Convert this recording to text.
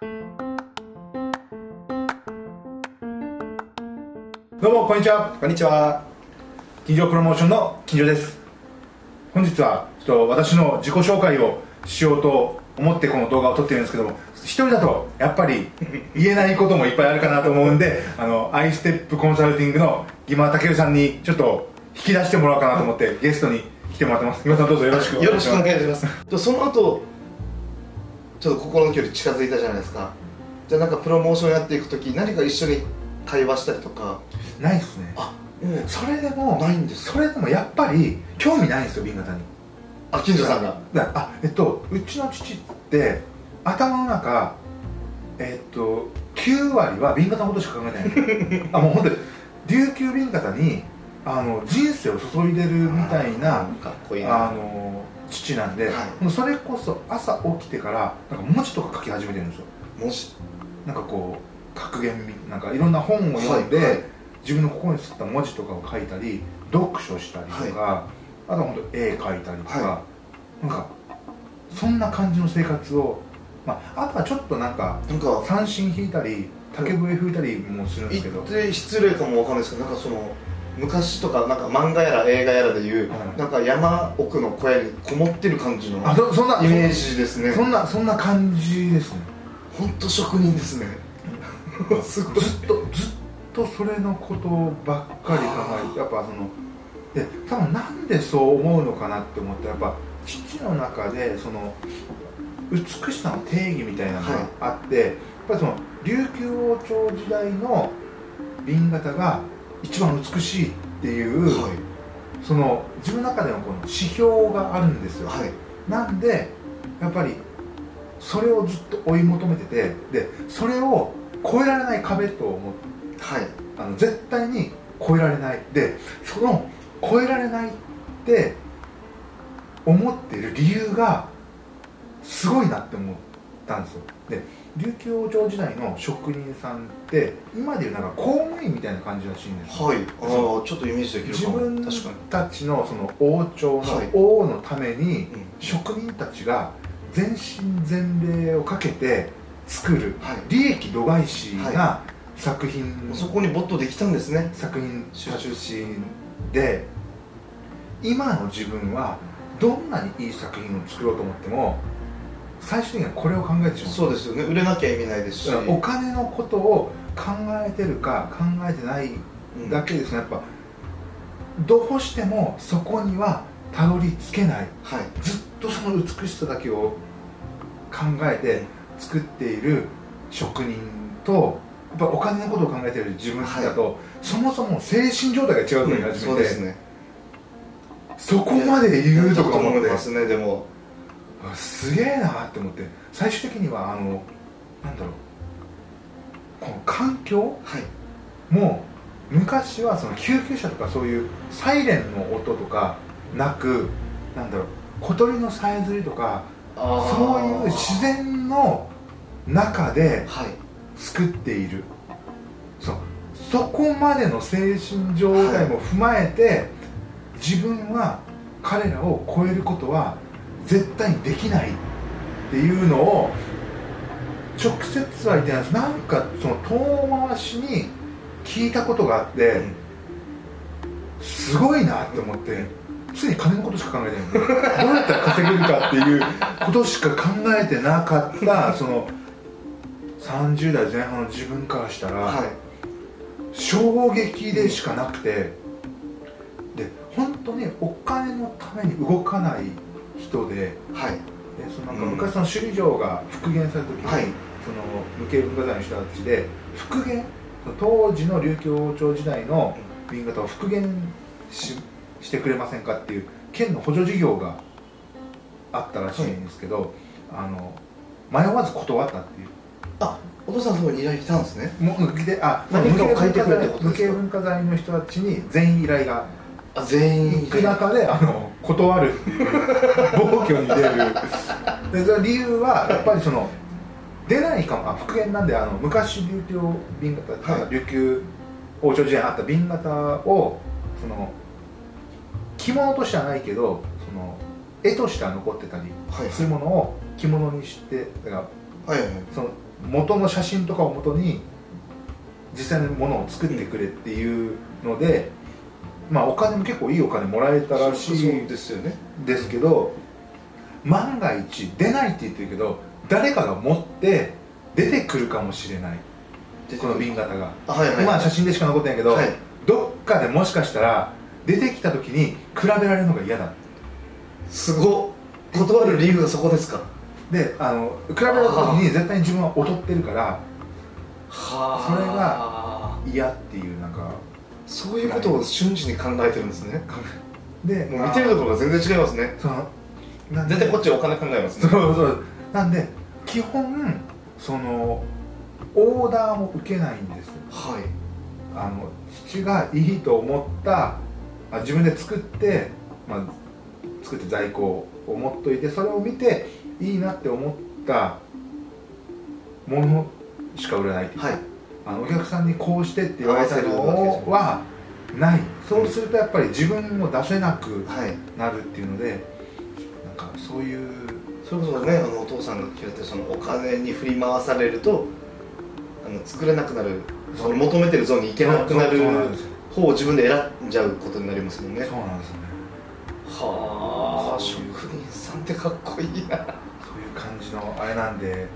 どうもこんにちはこんにちは。金城プロモーションの金城です本日はちょっと私の自己紹介をしようと思ってこの動画を撮ってるんですけども一人だとやっぱり 言えないこともいっぱいあるかなと思うんであのアイステップコンサルティングの木間武さんにちょっと引き出してもらおうかなと思ってゲストに来てもらってます木間さんどうぞよろしくおよろしくお願いします願いします。とその後、ちょっと心の距離近づいたじゃないですか。じゃあなんかプロモーションやっていくとき、何か一緒に会話したりとか。ないっすねあ、もうそれでもないんですか？それでもやっぱり興味ないんですよ B 型にあ、金城さんが？だあえっとうちの父って頭の中えっと9割は B 型のことしか考えてない あもう本当に琉球 B 型にあの人生を注いでるみたいなかっこいいな。あの父なんで、はい。もうそれこそ朝起きてからなんか文字とか書き始めてるんですよ。もし。なんかこう格言みなんかいろんな本を読んで、はい。はい自分の心に作った文字とかを書いたり読書したりとか、あとは本当絵描いたりとか、はなんかそんな感じの生活を、まあ、あとはちょっとなんかなんか、三振弾いたり竹笛吹いたりもするんですけど、言って失礼かもわかんないですけど、なんかその。昔とかなんか漫画やら映画やらでいう、はい。なんか山奥の小屋にこもってる感じのあそそんなイメージですね。そんなそんな感じですね。本当職人ですね。すごい。ずっとずっとそれのことばっかり考えてやっぱそので多分なんでそう思うのかなって思ってやっぱ父の中でその美しさの定義みたいなのがあって、やっぱりその琉球王朝時代の紅型が一番美しいっていう、はその自分の中でのこの指標があるんですよ、いはい。なんでやっぱりそれをずっと追い求めててでそれを越えられない壁と思ってはい。あの絶対に越えられない。でその越えられないって思っている理由がすごいなって思ったんですよ。で琉球王朝時代の職人さんって今でいうなんか公務員みたいな感じらしいんですよ。はい、ああちょっとイメージできる自かも。分確かに、たちのその王朝のはい王のためにうん職人たちが全身全霊をかけて作るはい。利益度外視な作品、そこに没頭できたんですね。作品出身で。今の自分はどんなにいい作品を作ろうと思っても最終的にはこれを考えてしまう。そうですよね。売れなきゃ意味ないですし、お金のことを考えてるか考えてないうんだけですね。やっぱどうしてもそこにはたどり着けない。はい。ずっとその美しさだけを考えて作っている職人とやっぱお金のことを考えている自分だと、そもそも精神状態が違うと思い始めて、そうですね。そこまで言うとか思ってます。ねでも。あすげえなって思って最終的にはあのなんだろうこの環境はい。も昔はその救急車とかそういうサイレンの音とかなくなんだろう小鳥のさえずりとかあそういう自然の中ではい。作っている。そう。そこまでの精神状態も踏まえて、自分は彼らを超えることは絶対にできないっていうのを直接は言ってないです。なんかその遠回しに聞いたことがあって、すごいなって思ってつい金のことしか考えてない。どうやったら稼げるかっていうことしか考えてなかったその30代前半の自分からしたら、はい。衝撃でしかなくて。で本当にお金のために動かない人ではい。でそのなんかうん。昔その首里城が復元された時に、はい。その無形文化財の人たちで復元？当時の琉球王朝時代の紅型を復元ししてくれませんかっていう県の補助事業があったらしいんですけど、あの迷わず断ったっていう。お父さんそこに依頼来たんですね。もうであ何かを変えてくれってこと無ですか？形文化財の人たちに全員依頼があ全員行く中であの断る。っていう暴挙に出る。でその理由はやっぱりその出ないかも。あ復元なんであの昔琉球瓶型、はい。琉球王朝時代にあった瓶型をその着物としてはないけどその絵としては残ってたりはい。するものを着物にしてだからはいはい。その元の写真とかを元に実際のものを作ってくれっていうので、まあお金も結構いいお金もらえたらしいですよね。ですけど万が一出ないって言ってるけど誰かが持って出てくるかもしれない。この瓶型が。あはいはい、今は写真でしか残ってないけど、はい。どっかでもしかしたら出てきた時に比べられるのが嫌だ。すごっ。断る理由がそこですか。であの比べられた時に絶対に自分は劣ってるからはそれが嫌っていうなんかそういうことを瞬時に考えてるんですね。でもう見てるところが全然違いますね。そのなんで絶対こっちはお金考えますそうねそう。なんで基本そのオーダーも受けないんですはい。あの父がいいと思ったあ自分で作って、まあ、作って在庫を持っといてそれを見ていいなって思ったものしか売らないっていう、はいあのお客さんにこうしてって言われたのはない。そうするとやっぱり自分を出せなくはいなるっていうのでなんかそういうそれこそねあのお父さんが聞かれてそのお金に振り回されるとあの作れなくなるその求めてるゾーンに行けなくなる方を自分で選んじゃうことになりますもんね。そうなんですよね。はあ職人さんってかっこいいな。そういう感じのあれなんで